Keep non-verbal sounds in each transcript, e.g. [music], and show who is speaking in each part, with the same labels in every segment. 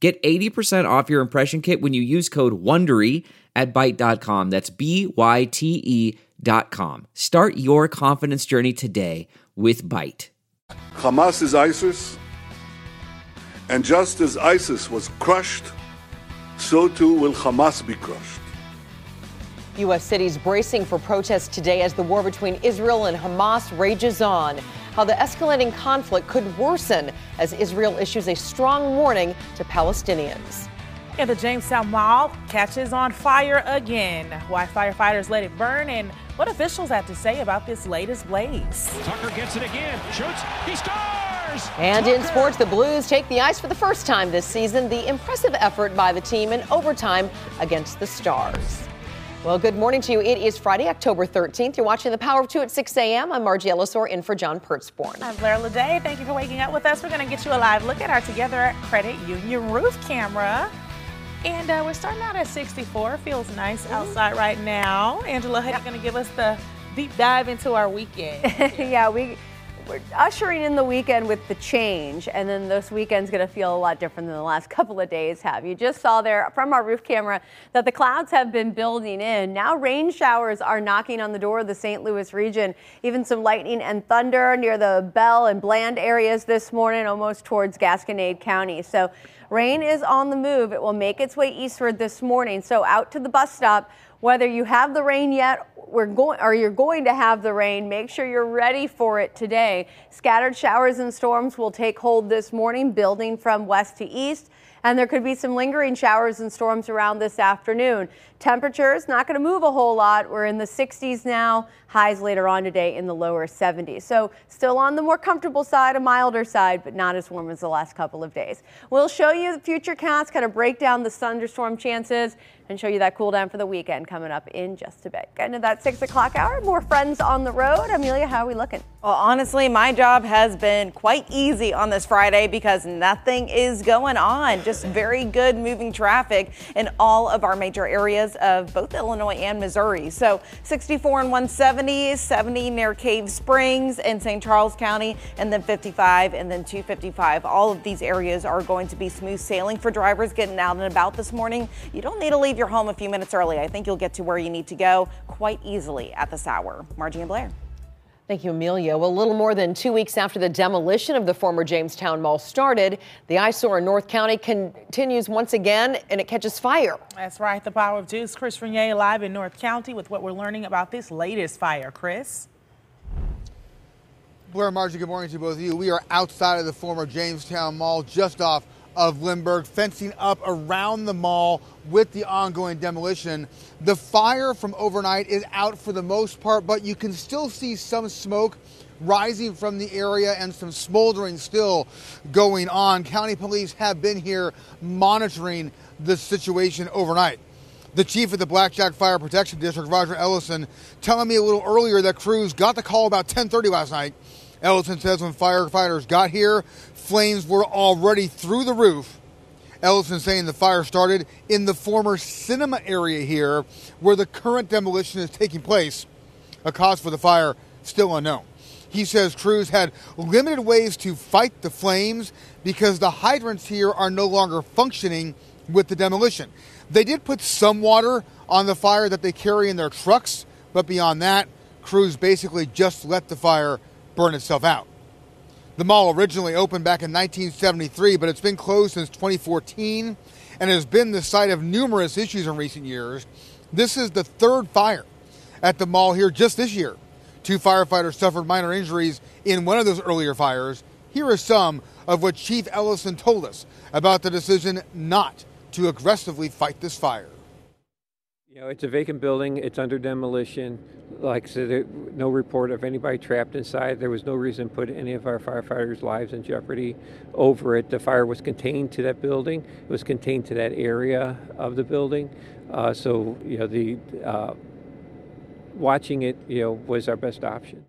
Speaker 1: Get 80% off your impression kit when you use code WONDERY at Byte.com. That's B-Y-T-E dot com. Start your confidence journey today with Byte.
Speaker 2: Hamas is ISIS, and just as ISIS was crushed, so too will Hamas be crushed.
Speaker 3: U.S. cities bracing for protests today as the war between Israel and Hamas rages on how the escalating conflict could worsen as Israel issues a strong warning to Palestinians.
Speaker 4: And the Jamestown Mall catches on fire again. Why firefighters let it burn and what officials have to say about this latest blaze.
Speaker 5: Tucker gets it again, shoots, he scores!
Speaker 3: And
Speaker 5: Tucker.
Speaker 3: in sports, the Blues take the ice for the first time this season. The impressive effort by the team in overtime against the Stars. Well, good morning to you. It is Friday, October 13th. You're watching The Power of Two at 6 a.m. I'm Margie Ellisor in for John Pertzborn.
Speaker 4: I'm Blair Lede. Thank you for waking up with us. We're going to get you a live look at our Together Credit Union roof camera. And uh, we're starting out at 64. Feels nice outside right now. Angela, are you going to give us the deep dive into our weekend? [laughs]
Speaker 6: yeah, we we're ushering in the weekend with the change, and then this weekend's going to feel a lot different than the last [laughs] couple of days have. You just saw there from our roof camera that the clouds have been building in. Now rain showers are knocking on the door of the St. Louis region. Even some lightning and thunder near the Bell and Bland areas this morning, almost towards Gasconade County. So rain is on the move. It will make its way eastward this morning. So out to the bus stop whether you have the rain yet we're going or you're going to have the rain make sure you're ready for it today scattered showers and storms will take hold this morning building from west to east and there could be some lingering showers and storms around this afternoon. Temperatures not going to move a whole lot. We're in the 60s now, highs later on today in the lower 70s. So still on the more comfortable side, a milder side, but not as warm as the last couple of days. We'll show you the future counts, kind of break down the thunderstorm chances and show you that cool down for the weekend coming up in just a bit. Getting to that six o'clock hour, more friends on the road. Amelia, how are we looking?
Speaker 7: Well, honestly, my job has been quite easy on this Friday because nothing is going on. Just very good moving traffic in all of our major areas of both Illinois and Missouri. So 64 and 170, 70 near Cave Springs in St. Charles County, and then 55 and then 255. All of these areas are going to be smooth sailing for drivers getting out and about this morning. You don't need to leave your home a few minutes early. I think you'll get to where you need to go quite easily at this hour. Margie and Blair.
Speaker 3: Thank you, Amelia. Well, a little more than two weeks after the demolition of the former Jamestown Mall started, the eyesore in North County continues once again and it catches fire.
Speaker 4: That's right. The Power of Juice, Chris Regnier live in North County with what we're learning about this latest fire. Chris?
Speaker 8: Blair Margie, good morning to both of you. We are outside of the former Jamestown Mall, just off of Lindbergh, fencing up around the mall with the ongoing demolition. The fire from overnight is out for the most part, but you can still see some smoke rising from the area and some smoldering still going on. County police have been here monitoring the situation overnight. The chief of the Black Jack Fire Protection District, Roger Ellison, telling me a little earlier that crews got the call about 10:30 last night. Ellison says when firefighters got here, flames were already through the roof. Ellison saying the fire started in the former cinema area here where the current demolition is taking place. A cause for the fire still unknown. He says crews had limited ways to fight the flames because the hydrants here are no longer functioning with the demolition. They did put some water on the fire that they carry in their trucks, but beyond that, crews basically just let the fire burn itself out. The mall originally opened back in 1973, but it's been closed since 2014 and has been the site of numerous issues in recent years. This is the third fire at the mall here just this year. Two firefighters suffered minor injuries in one of those earlier fires. Here are some of what Chief Ellison told us about the decision not to aggressively fight this fire.
Speaker 9: You know, it's a vacant building. It's under demolition. Like I said, no report of anybody trapped inside. There was no reason to put any of our firefighters' lives in jeopardy over it. The fire was contained to that building. It was contained to that area of the building. Uh, so, you know, the uh, watching it, you know, was our best option.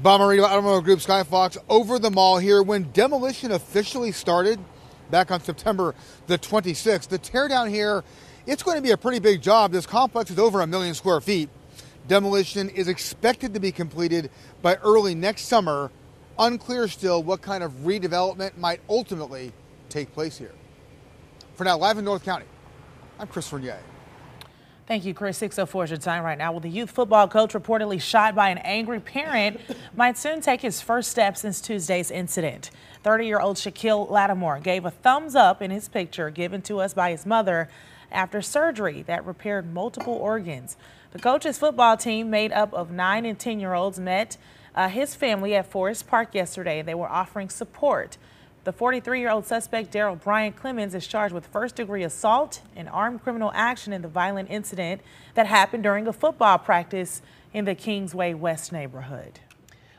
Speaker 8: Bommarito Automotive Group Skyfox over the mall here when demolition officially started back on September the 26th. The teardown here, it's going to be a pretty big job. This complex is over a million square feet. Demolition is expected to be completed by early next summer. Unclear still what kind of redevelopment might ultimately take place here. For now, live in North County, I'm Chris Regnier.
Speaker 4: Thank you, Chris. 604 is your time right now. Well, the youth football coach reportedly shot by an angry parent [laughs] might soon take his first step since Tuesday's incident. 30-year-old Shaquille Lattimore gave a thumbs up in his picture given to us by his mother after surgery that repaired multiple organs. The coach's football team, made up of 9 and 10-year-olds, met uh, his family at Forest Park yesterday. They were offering support. The 43-year-old suspect, Daryl Bryant Clemens, is charged with first-degree assault and armed criminal action in the violent incident that happened during a football practice in the Kingsway West neighborhood.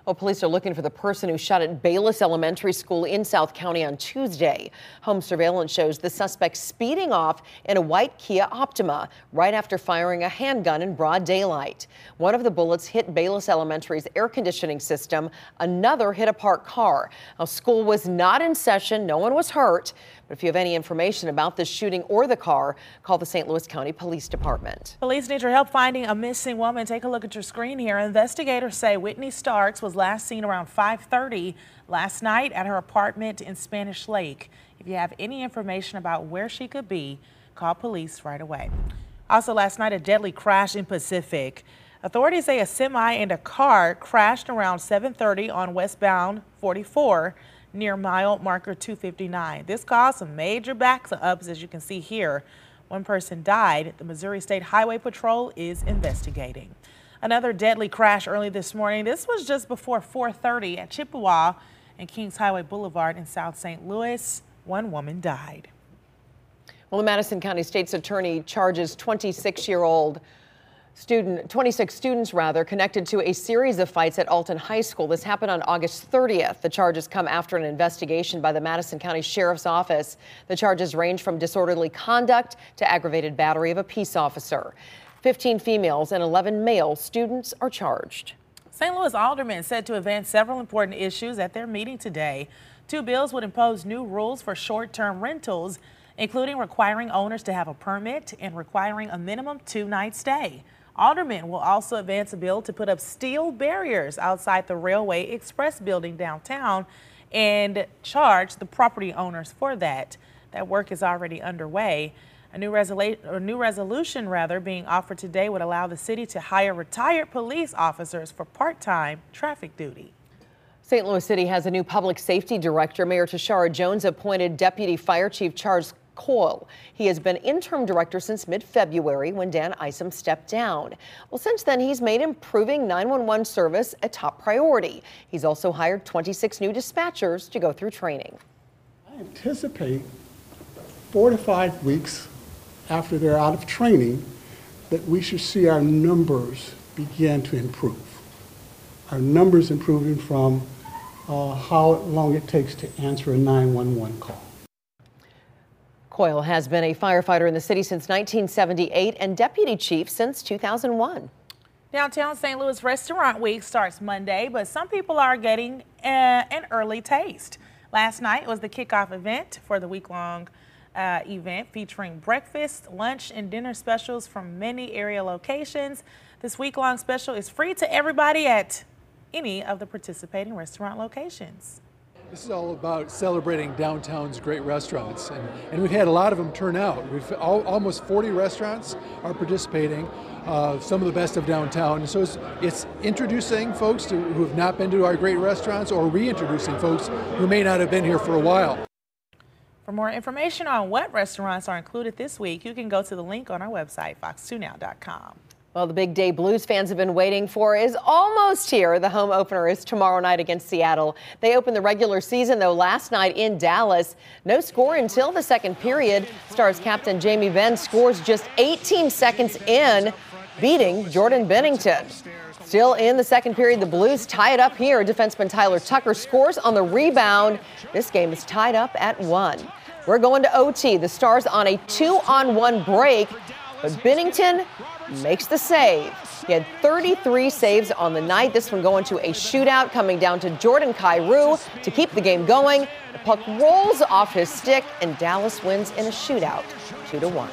Speaker 3: Well, police are looking for the person who shot at Bayless Elementary School in South County on Tuesday. Home surveillance shows the suspect speeding off in a white Kia Optima right after firing a handgun in broad daylight. One of the bullets hit Bayless Elementary's air conditioning system. Another hit a parked car. Now, school was not in session. No one was hurt. But if you have any information about this shooting or the car, call the St. Louis County Police Department.
Speaker 4: Police need your help finding a missing woman. Take a look at your screen here. Investigators say Whitney Starks was last seen around 5:30 last night at her apartment in Spanish Lake. If you have any information about where she could be, call police right away. Also last night, a deadly crash in Pacific. Authorities say a semi and a car crashed around 7:30 on westbound 44 near mile marker 259. This caused some major backups, as you can see here. One person died. The Missouri State Highway Patrol is investigating. Another deadly crash early this morning. This was just before 4:30 at Chippewa and Kingshighway Boulevard in South St. Louis. One woman died.
Speaker 3: Well, the Madison County State's Attorney charges 26-year-old student 26 students rather connected to a series of fights at Alton High School. This happened on August 30th. The charges come after an investigation by the Madison County Sheriff's Office. The charges range from disorderly conduct to aggravated battery of a peace officer. 15 females and 11 male students are charged.
Speaker 4: St. Louis aldermen said to advance several important issues at their meeting today. Two bills would impose new rules for short-term rentals, including requiring owners to have a permit and requiring a minimum two-night stay. Aldermen will also advance a bill to put up steel barriers outside the Railway Express building downtown and charge the property owners for that. That work is already underway. A new, a new resolution rather being offered today would allow the city to hire retired police officers for part-time traffic duty.
Speaker 3: St. Louis City has a new public safety director. Mayor Tishaura Jones appointed Deputy Fire Chief Charles Coyle. He has been interim director since mid-February when Dan Isom stepped down. Well, since then, he's made improving 911 service a top priority. He's also hired 26 new dispatchers to go through training.
Speaker 10: I anticipate four to five weeks after they're out of training that we should see our numbers begin to improve. Our numbers improving from uh, how long it takes to answer a 911 call.
Speaker 3: Coyle has been a firefighter in the city since 1978 and deputy chief since 2001.
Speaker 4: Downtown St. Louis Restaurant Week starts Monday, but some people are getting uh, an early taste. Last night was the kickoff event for the week-long uh, event featuring breakfast, lunch, and dinner specials from many area locations. This week-long special is free to everybody at any of the participating restaurant locations.
Speaker 11: This is all about celebrating downtown's great restaurants, and, and we've had a lot of them turn out. We've all, almost 40 restaurants are participating, uh, some of the best of downtown. so it's, it's introducing folks to, who have not been to our great restaurants, or reintroducing folks who may not have been here for a while.
Speaker 4: For more information on what restaurants are included this week, you can go to the link on our website, fox2now.com.
Speaker 3: Well, the big day Blues fans have been waiting for is almost here. The home opener is tomorrow night against Seattle. They opened the regular season, though, last night in Dallas. No score until the second period. Stars captain Jamie Benn scores just 18 seconds in, beating Jordan Binnington. Still in the second period, the Blues tie it up here. Defenseman Tyler Tucker scores on the rebound. This game is tied up at one. We're going to OT. The Stars on a two on one break, but Binnington makes the save. He had 33 saves on the night. This one going to a shootout, coming down to Jordan Kyrou to keep the game going. The puck rolls off his stick, and Dallas wins in a shootout, two to one.